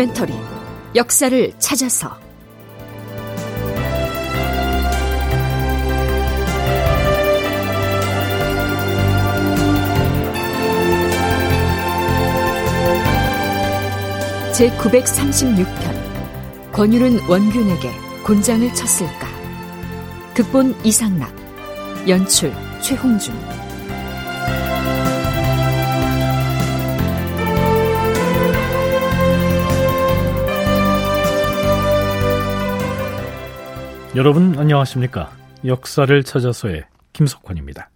다큐멘터리 역사를 찾아서. 제 936편 권율은 원균에게 곤장을 쳤을까? 극본 이상락 연출 최홍준 여러분 안녕하십니까? 역사를 찾아서의 김석환입니다.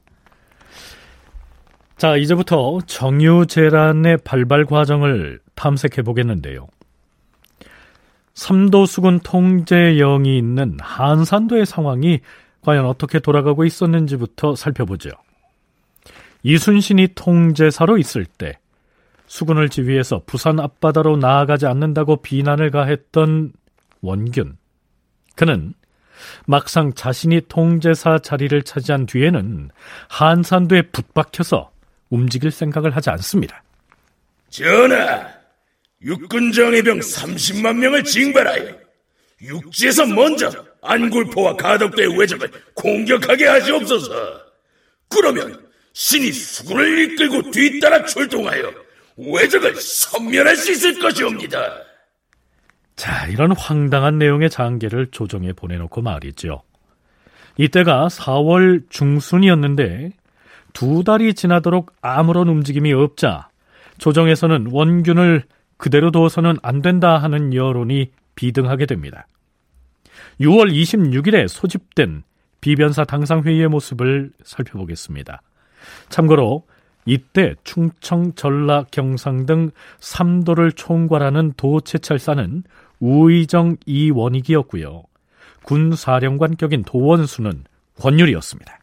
자, 이제부터 정유재란의 발발 과정을 탐색해 보겠는데요. 삼도수군 통제영이 있는 한산도의 상황이 과연 어떻게 돌아가고 있었는지부터 살펴보죠. 이순신이 통제사로 있을 때 수군을 지휘해서 부산 앞바다로 나아가지 않는다고 비난을 가했던 원균. 그는 막상 자신이 통제사 자리를 차지한 뒤에는 한산도에 붙박혀서 움직일 생각을 하지 않습니다. 전하, 육군 정예병 30만 명을 징발하여 육지에서 먼저 안굴포와 가덕도의 외적을 공격하게 하시옵소서. 그러면 신이 수군을 이끌고 뒤따라 출동하여 외적을 섬멸할 수 있을 것이옵니다. 자, 이런 황당한 내용의 장계를 조정에 보내놓고 말이죠. 이때가 4월 중순이었는데 두 달이 지나도록 아무런 움직임이 없자 조정에서는 원균을 그대로 둬서는 안 된다 하는 여론이 비등하게 됩니다. 6월 26일에 소집된 비변사 당상회의의 모습을 살펴보겠습니다. 참고로 이때 충청, 전라, 경상 등 3도를 총괄하는 도채찰사는 우의정 이원익이었고요. 군 사령관격인 도원수는 권율이었습니다.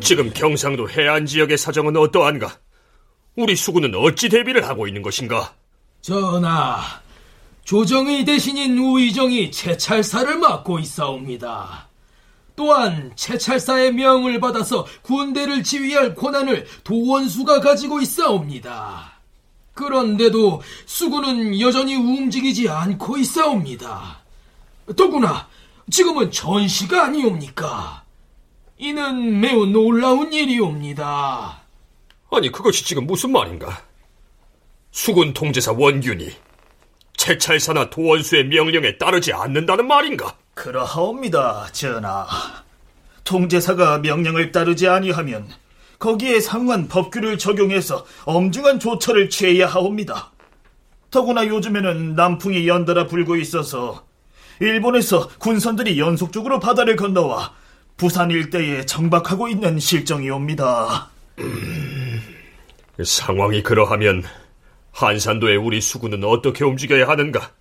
지금 경상도 해안 지역의 사정은 어떠한가? 우리 수군은 어찌 대비를 하고 있는 것인가? 전하, 조정의 대신인 우의정이 채찰사를 맡고 있사옵니다. 또한 채찰사의 명을 받아서 군대를 지휘할 권한을 도원수가 가지고 있사옵니다. 그런데도 수군은 여전히 움직이지 않고 있사옵니다. 더구나 지금은 전시가 아니옵니까? 이는 매우 놀라운 일이옵니다. 아니 그것이 지금 무슨 말인가? 수군 통제사 원균이 채찰사나 도원수의 명령에 따르지 않는다는 말인가? 그러하옵니다, 전하. 통제사가 명령을 따르지 아니하면 거기에 상한 법규를 적용해서 엄중한 조처를 취해야 하옵니다. 더구나 요즘에는 남풍이 연달아 불고 있어서 일본에서 군선들이 연속적으로 바다를 건너와 부산 일대에 정박하고 있는 실정이옵니다. 음, 상황이 그러하면 한산도의 우리 수군은 어떻게 움직여야 하는가?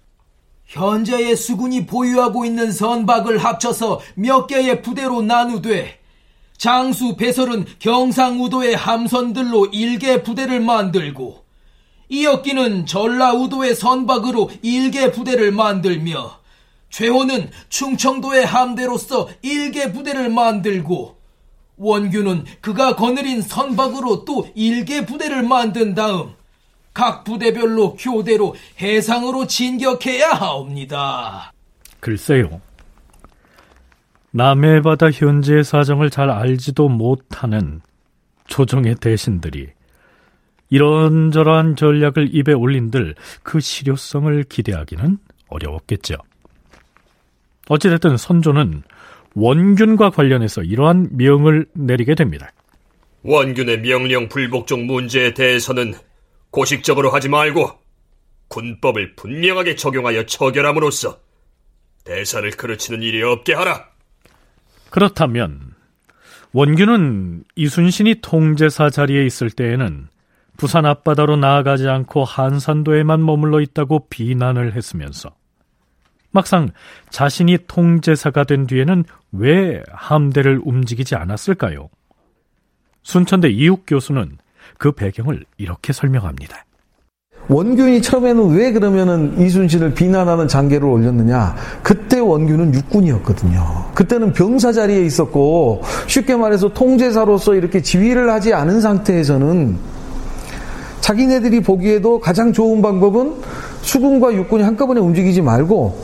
현재의 수군이 보유하고 있는 선박을 합쳐서 몇 개의 부대로 나누되 장수 배설은 경상우도의 함선들로 일개 부대를 만들고 이역기는 전라우도의 선박으로 일개 부대를 만들며 최호는 충청도의 함대로서 일개 부대를 만들고 원규는 그가 거느린 선박으로 또 일개 부대를 만든 다음 각 부대별로 교대로 해상으로 진격해야 하옵니다. 글쎄요. 남해 바다 현지의 사정을 잘 알지도 못하는 조정의 대신들이 이런저런 전략을 입에 올린들 그 실효성을 기대하기는 어려웠겠죠. 어찌됐든 선조는 원균과 관련해서 이러한 명을 내리게 됩니다. 원균의 명령 불복종 문제에 대해서는 고식적으로 하지 말고 군법을 분명하게 적용하여 처결함으로써 대사를 그르치는 일이 없게 하라. 그렇다면 원균은 이순신이 통제사 자리에 있을 때에는 부산 앞바다로 나아가지 않고 한산도에만 머물러 있다고 비난을 했으면서 막상 자신이 통제사가 된 뒤에는 왜 함대를 움직이지 않았을까요? 순천대 이욱 교수는 그 배경을 이렇게 설명합니다. 원균이 처음에는 왜 그러면은 이순신을 비난하는 장계를 올렸느냐? 그때 원균은 육군이었거든요. 그때는 병사 자리에 있었고 쉽게 말해서 통제사로서 이렇게 지휘를 하지 않은 상태에서는 자기네들이 보기에도 가장 좋은 방법은 수군과 육군이 한꺼번에 움직이지 말고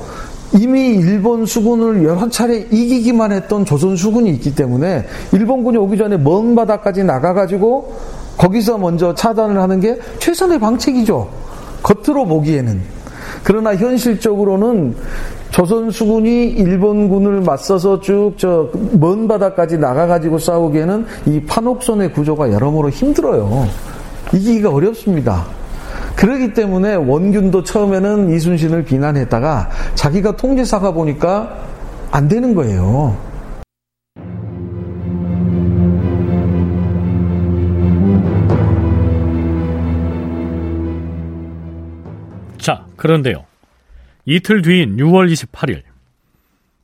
이미 일본 수군을 여러 차례 이기기만 했던 조선 수군이 있기 때문에 일본군이 오기 전에 먼 바다까지 나가가지고 거기서 먼저 차단을 하는 게 최선의 방책이죠. 겉으로 보기에는. 그러나 현실적으로는 조선 수군이 일본군을 맞서서 쭉 저 먼 바다까지 나가가지고 싸우기에는 이 판옥선의 구조가 여러모로 힘들어요. 이기기가 어렵습니다. 그러기 때문에 원균도 처음에는 이순신을 비난했다가 자기가 통제사가 보니까 안 되는 거예요. 자, 그런데요. 이틀 뒤인 6월 28일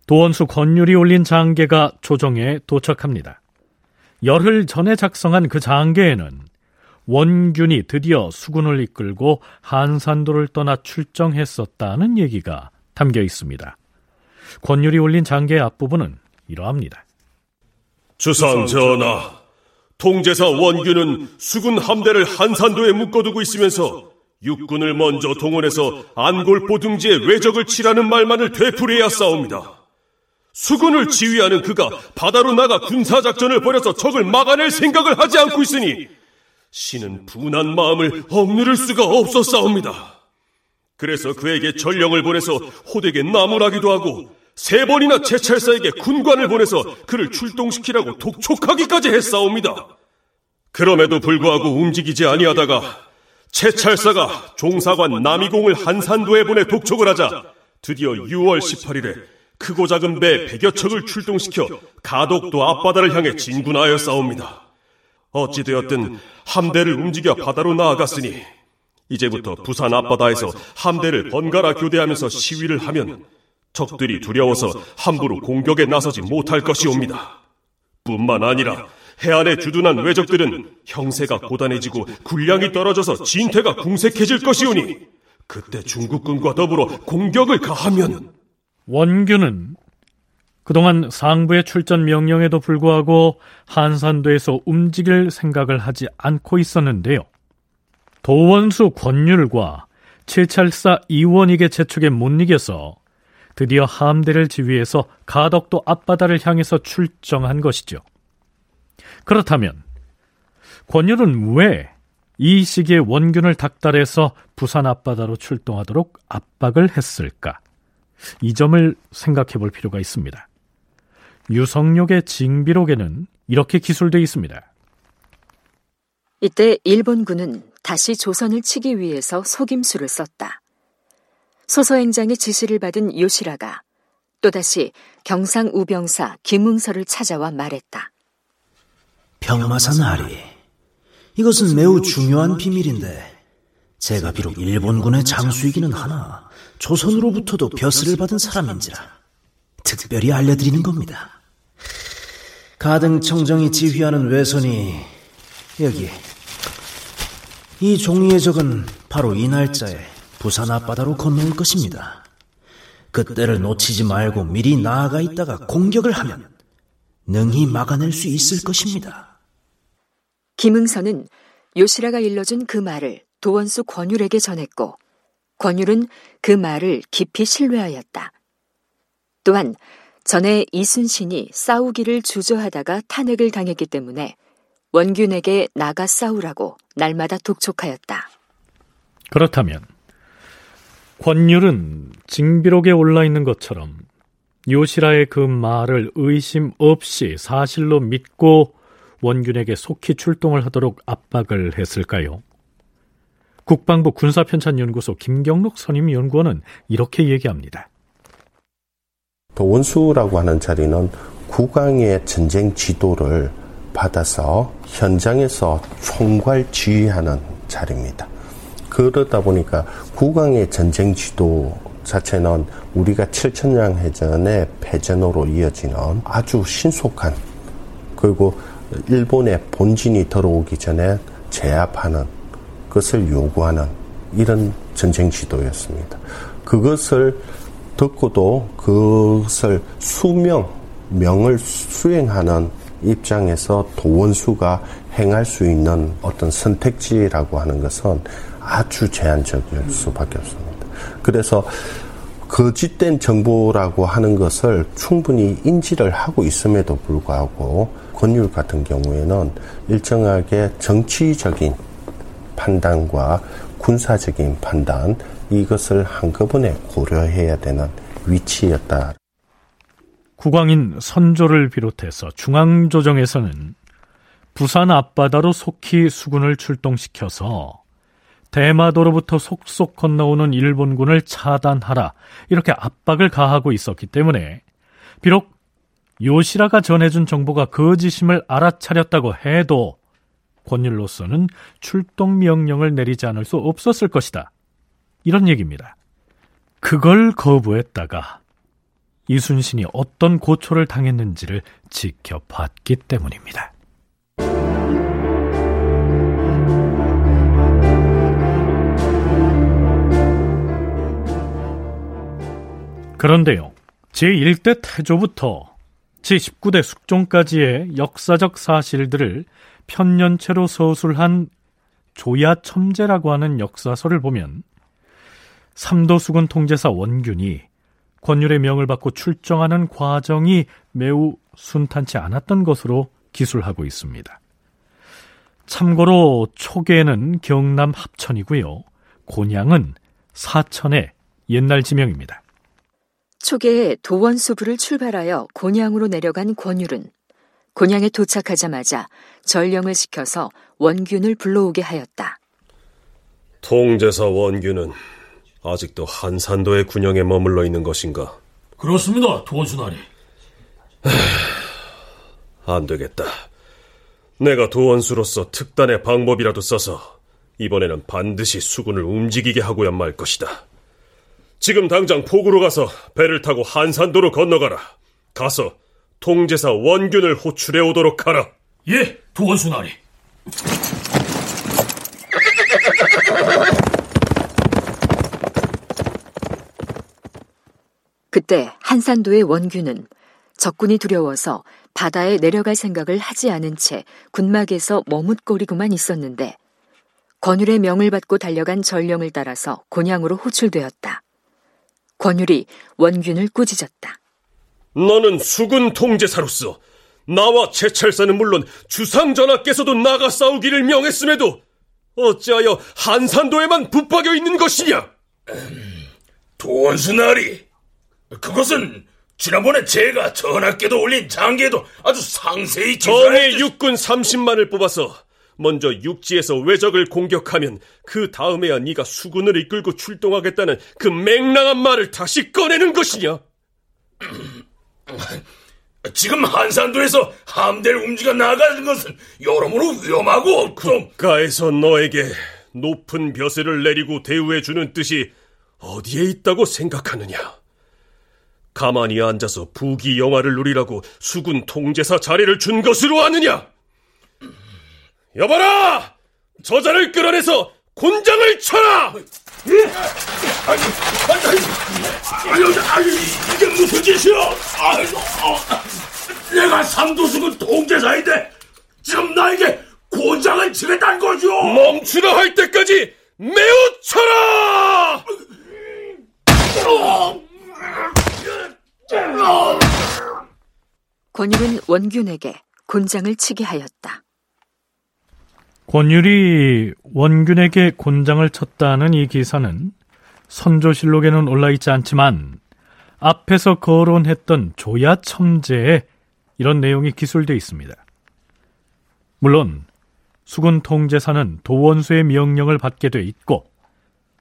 도원수 권율이 올린 장계가 조정에 도착합니다. 열흘 전에 작성한 그 장계에는 원균이 드디어 수군을 이끌고 한산도를 떠나 출정했었다는 얘기가 담겨 있습니다. 권율이 올린 장계의 앞부분은 이러합니다. 주상 전하, 통제사 원균은 수군 함대를 한산도에 묶어두고 있으면서 육군을 먼저 동원해서 안골보 둥지에 외적을 치라는 말만을 되풀이해야 싸웁니다. 수군을 지휘하는 그가 바다로 나가 군사작전을 벌여서 적을 막아낼 생각을 하지 않고 있으니 신은 분한 마음을 억누를 수가 없었사옵니다. 그래서 그에게 전령을 보내서 호되게 나무라기도 하고 세 번이나 제찰사에게 군관을 보내서 그를 출동시키라고 독촉하기까지 했사옵니다. 그럼에도 불구하고 움직이지 아니하다가 채찰사가 종사관 남이공을 한산도에 보내 독촉을 하자 드디어 6월 18일에 크고 작은 배 100여 척을 출동시켜 가독도 앞바다를 향해 진군하여 싸웁니다. 어찌되었든 함대를 움직여 바다로 나아갔으니 이제부터 부산 앞바다에서 함대를 번갈아 교대하면서 시위를 하면 적들이 두려워서 함부로 공격에 나서지 못할 것이옵니다. 뿐만 아니라 해안에 주둔한 외적들은 형세가 고단해지고 군량이 떨어져서 진퇴가 궁색해질 것이오니 그때 중국군과 더불어 공격을 가하면 원균은 그동안 상부의 출전 명령에도 불구하고 한산도에서 움직일 생각을 하지 않고 있었는데요. 도원수 권율과 칠찰사 이원익의 재촉에 못 이겨서 드디어 함대를 지휘해서 가덕도 앞바다를 향해서 출정한 것이죠. 그렇다면 권율은 왜 이 시기에 원균을 닥달해서 부산 앞바다로 출동하도록 압박을 했을까? 이 점을 생각해 볼 필요가 있습니다. 유성룡의 징비록에는 이렇게 기술되어 있습니다. 이때 일본군은 다시 조선을 치기 위해서 속임수를 썼다. 소서행장의 지시를 받은 요시라가 또다시 경상 우병사 김응서를 찾아와 말했다. 병마사 나리, 이것은 매우 중요한 비밀인데 제가 비록 일본군의 장수이기는 하나 조선으로부터도 벼슬을 받은 사람인지라 특별히 알려드리는 겁니다. 가등청정이 지휘하는 외선이 여기 이 종이에 적은 바로 이 날짜에 부산 앞바다로 건너올 것입니다. 그때를 놓치지 말고 미리 나아가 있다가 공격을 하면 능히 막아낼 수 있을 것입니다. 김응선은 요시라가 일러준 그 말을 도원수 권율에게 전했고 권율은 그 말을 깊이 신뢰하였다. 또한 전에 이순신이 싸우기를 주저하다가 탄핵을 당했기 때문에 원균에게 나가 싸우라고 날마다 독촉하였다. 그렇다면 권율은 징비록에 올라 있는 것처럼 요시라의 그 말을 의심 없이 사실로 믿고 원균에게 속히 출동을 하도록 압박을 했을까요? 국방부 군사편찬연구소 김경록 선임연구원은 이렇게 얘기합니다. 도원수라고 하는 자리는 국왕의 전쟁 지도를 받아서 현장에서 총괄 지휘하는 자리입니다. 그러다 보니까 국왕의 전쟁 지도 자체는 우리가 7천량 해전의 패전으로 이어지는 아주 신속한 그리고 일본의 본진이 들어오기 전에 제압하는 것을 요구하는 이런 전쟁 지도였습니다. 그것을 듣고도 그것을 수명, 명을 수행하는 입장에서 도원수가 행할 수 있는 어떤 선택지라고 하는 것은 아주 제한적일 수밖에 없습니다. 그래서 거짓된 정보라고 하는 것을 충분히 인지를 하고 있음에도 불구하고 권율 같은 경우에는 일정하게 정치적인 판단과 군사적인 판단 이것을 한꺼번에 고려해야 되는 위치였다. 국왕인 선조를 비롯해서 중앙조정에서는 부산 앞바다로 속히 수군을 출동시켜서 대마도로부터 속속 건너오는 일본군을 차단하라 이렇게 압박을 가하고 있었기 때문에 비록 요시라가 전해준 정보가 거짓임을 알아차렸다고 해도 권율로서는 출동 명령을 내리지 않을 수 없었을 것이다. 이런 얘기입니다. 그걸 거부했다가 이순신이 어떤 고초를 당했는지를 지켜봤기 때문입니다. 그런데요, 제1대 태조부터 제19대 숙종까지의 역사적 사실들을 편년체로 서술한 조야 첨제라고 하는 역사서를 보면 삼도수군 통제사 원균이 권율의 명을 받고 출정하는 과정이 매우 순탄치 않았던 것으로 기술하고 있습니다. 참고로 초계는 경남 합천이고요. 곤양은 사천의 옛날 지명입니다. 초계에 도원수부를 출발하여 곤양으로 내려간 권율은 곤양에 도착하자마자 전령을 시켜서 원균을 불러오게 하였다. 통제사 원균은 아직도 한산도의 군영에 머물러 있는 것인가? 그렇습니다, 도원수나리. 안 되겠다. 내가 도원수로서 특단의 방법이라도 써서 이번에는 반드시 수군을 움직이게 하고야 말 것이다. 지금 당장 포구로 가서 배를 타고 한산도로 건너가라. 가서 통제사 원균을 호출해 오도록 하라. 예, 도원수나리. 그때 한산도의 원균은 적군이 두려워서 바다에 내려갈 생각을 하지 않은 채 군막에서 머뭇거리고만 있었는데 권율의 명을 받고 달려간 전령을 따라서 곤양으로 호출되었다. 권율이 원균을 꾸짖었다. 너는 수군 통제사로서 나와 채찰사는 물론 주상전하께서도 나가 싸우기를 명했음에도 어찌하여 한산도에만 붙박여 있는 것이냐? 도원수나리, 그것은 지난번에 제가 전하께도 올린 장계도 아주 상세히 정의 육군 30만을 뽑아서 먼저 육지에서 외적을 공격하면 그 다음에야 네가 수군을 이끌고 출동하겠다는 그 맹랑한 말을 다시 꺼내는 것이냐? 지금 한산도에서 함대를 움직여 나가는 것은 여러모로 위험하고 좀... 국가에서 너에게 높은 벼슬을 내리고 대우해주는 뜻이 어디에 있다고 생각하느냐? 가만히 앉아서 부귀 영화를 누리라고 수군 통제사 자리를 준 것으로 아느냐? 여봐라! 저자를 끌어내서 곤장을 쳐라! 예? 아니, 아니, 아니, 아니, 이게 무슨 짓이야? 어, 내가 삼도수군 통제사인데 지금 나에게 곤장을 치겠다는 거죠? 멈추라 할 때까지 매우 쳐라! 권율은 원균에게 곤장을 치게 하였다. 권율이 원균에게 곤장을 쳤다는 이 기사는 선조실록에는 올라 있지 않지만 앞에서 거론했던 조야 첨제에 이런 내용이 기술되어 있습니다. 물론 수군 통제사는 도원수의 명령을 받게 돼 있고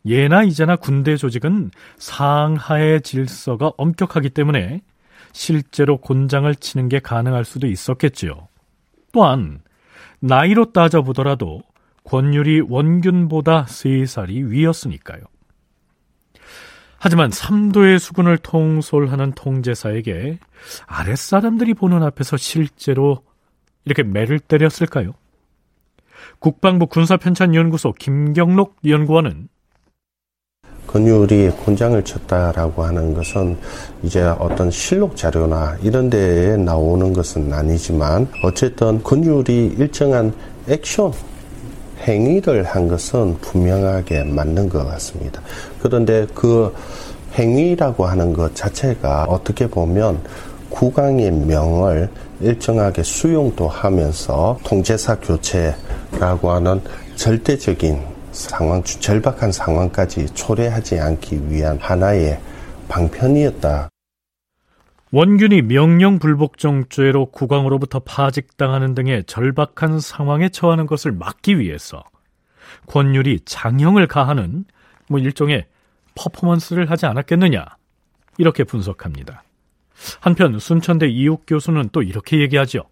예나 이제나 군대 조직은 상하의 질서가 엄격하기 때문에 실제로 곤장을 치는 게 가능할 수도 있었겠지요. 또한 나이로 따져보더라도 권율이 원균보다 세 살이 위였으니까요. 하지만 삼도의 수군을 통솔하는 통제사에게 아랫사람들이 보는 앞에서 실제로 이렇게 매를 때렸을까요? 국방부 군사편찬연구소 김경록 연구원은 권율이 곤장을 쳤다라고 하는 것은 이제 어떤 실록 자료나 이런 데에 나오는 것은 아니지만 어쨌든 권율이 일정한 액션 행위를 한 것은 분명하게 맞는 것 같습니다. 그런데 그 행위라고 하는 것 자체가 어떻게 보면 국왕의 명을 일정하게 수용도 하면서 통제사 교체라고 하는 절대적인 상황, 절박한 상황까지 초래하지 않기 위한 하나의 방편이었다. 원균이 명령 불복종죄로 국왕으로부터 파직당하는 등의 절박한 상황에 처하는 것을 막기 위해서 권율이 장형을 가하는 뭐 일종의 퍼포먼스를 하지 않았겠느냐 이렇게 분석합니다. 한편 순천대 이욱 교수는 또 이렇게 얘기하죠.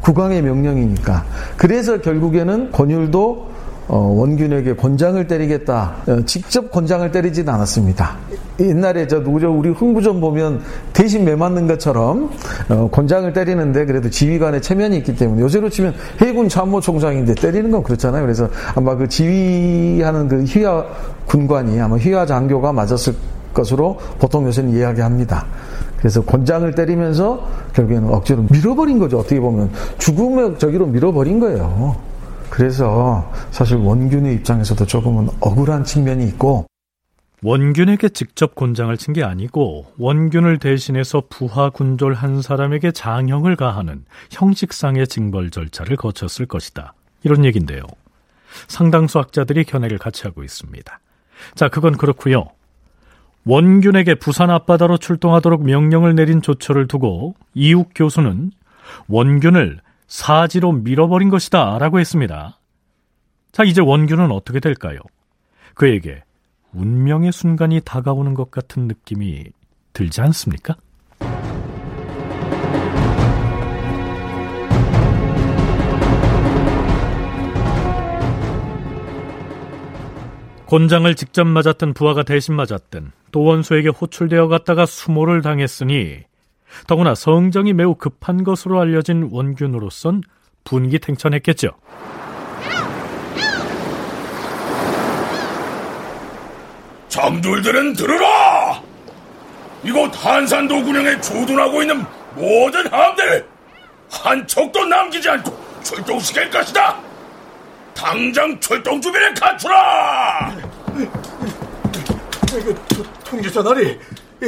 국왕의 명령이니까. 그래서 결국에는 권율도 어, 원균에게 권장을 때리겠다. 어, 직접 권장을 때리진 않았습니다. 옛날에 저 누구죠? 우리 흥부전 보면 대신 매 맞는 것처럼 어, 권장을 때리는데 그래도 지휘관의 체면이 있기 때문에 요새로 치면 해군 참모총장인데 때리는 건 그렇잖아요. 그래서 아마 그 지휘하는 그 휘하 군관이 아마 휘하 장교가 맞았을 것으로 보통 요새는 이야기합니다. 그래서 권장을 때리면서 결국에는 억지로 밀어버린 거죠. 어떻게 보면 죽음의 저기로 밀어버린 거예요. 그래서 사실 원균의 입장에서도 조금은 억울한 측면이 있고 원균에게 직접 권장을 친 게 아니고 원균을 대신해서 부하 군졸 한 사람에게 장형을 가하는 형식상의 징벌 절차를 거쳤을 것이다. 이런 얘기인데요. 상당수 학자들이 견해를 같이 하고 있습니다. 자, 그건 그렇고요. 원균에게 부산 앞바다로 출동하도록 명령을 내린 조처를 두고 이욱 교수는 원균을 사지로 밀어버린 것이다 라고 했습니다. 자, 이제 원균은 어떻게 될까요? 그에게 운명의 순간이 다가오는 것 같은 느낌이 들지 않습니까? 곤장을 직접 맞았던 부하가 대신 맞았든 또 원소에게 호출되어 갔다가 수모를 당했으니 더구나 성정이 매우 급한 것으로 알려진 원균으로선 분기탱천했겠죠. 장돌들은 들으라! 이곳 한산도 군영에 주둔하고 있는 모든 함대를 한 척도 남기지 않고 출동시킬 것이다! 당장 출동 준비를 갖추라! 이거 통제사 나리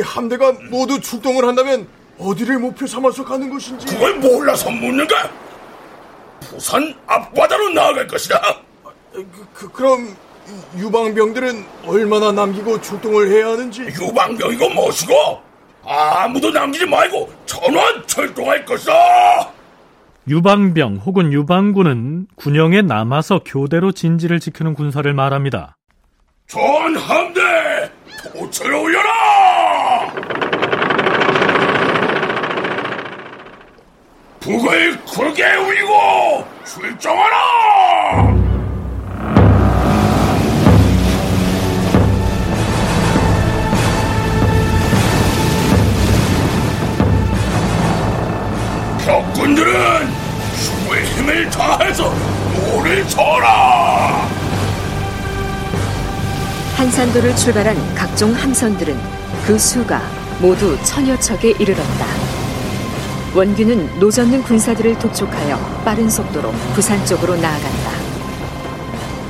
함대가 모두 출동을 한다면 어디를 목표 삼아서 가는 것인지 그걸 몰라서 묻는가? 부산 앞바다로 나아갈 것이다. 그, 그, 럼 유방병들은 얼마나 남기고 출동을 해야 하는지 유방병이고 뭐시고 아무도 남기지 말고 전원 출동할 것이다. 유방병 혹은 유방군은 군영에 남아서 교대로 진지를 지키는 군사를 말합니다. 전 함대 도처를 올려라! 북을 크게 울리고 출정하라! 격군들은 죽을 힘을 다해서 노를 저어라! 한산도를 출발한 각종 함선들은 그 수가 모두 천여 척에 이르렀다. 원균은 노젓는 군사들을 독촉하여 빠른 속도로 부산 쪽으로 나아간다.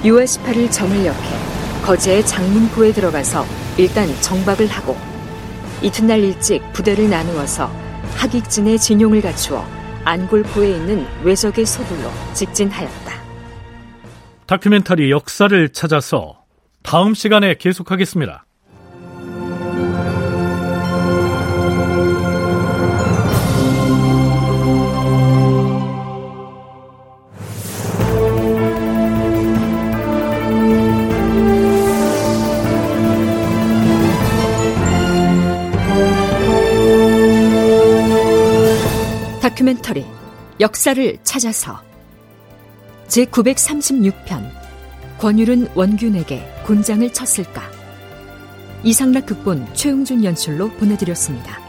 6월 18일 점을 역해 거제의 장문포에 들어가서 일단 정박을 하고 이튿날 일찍 부대를 나누어서 하익진의 진용을 갖추어 안골포에 있는 외적의 소굴로 직진하였다. 다큐멘터리 역사를 찾아서 다음 시간에 계속하겠습니다. 역사를 찾아서 제936편 권율은 원균에게 곤장을 쳤을까 이상락 극본 최웅준 연출로 보내드렸습니다.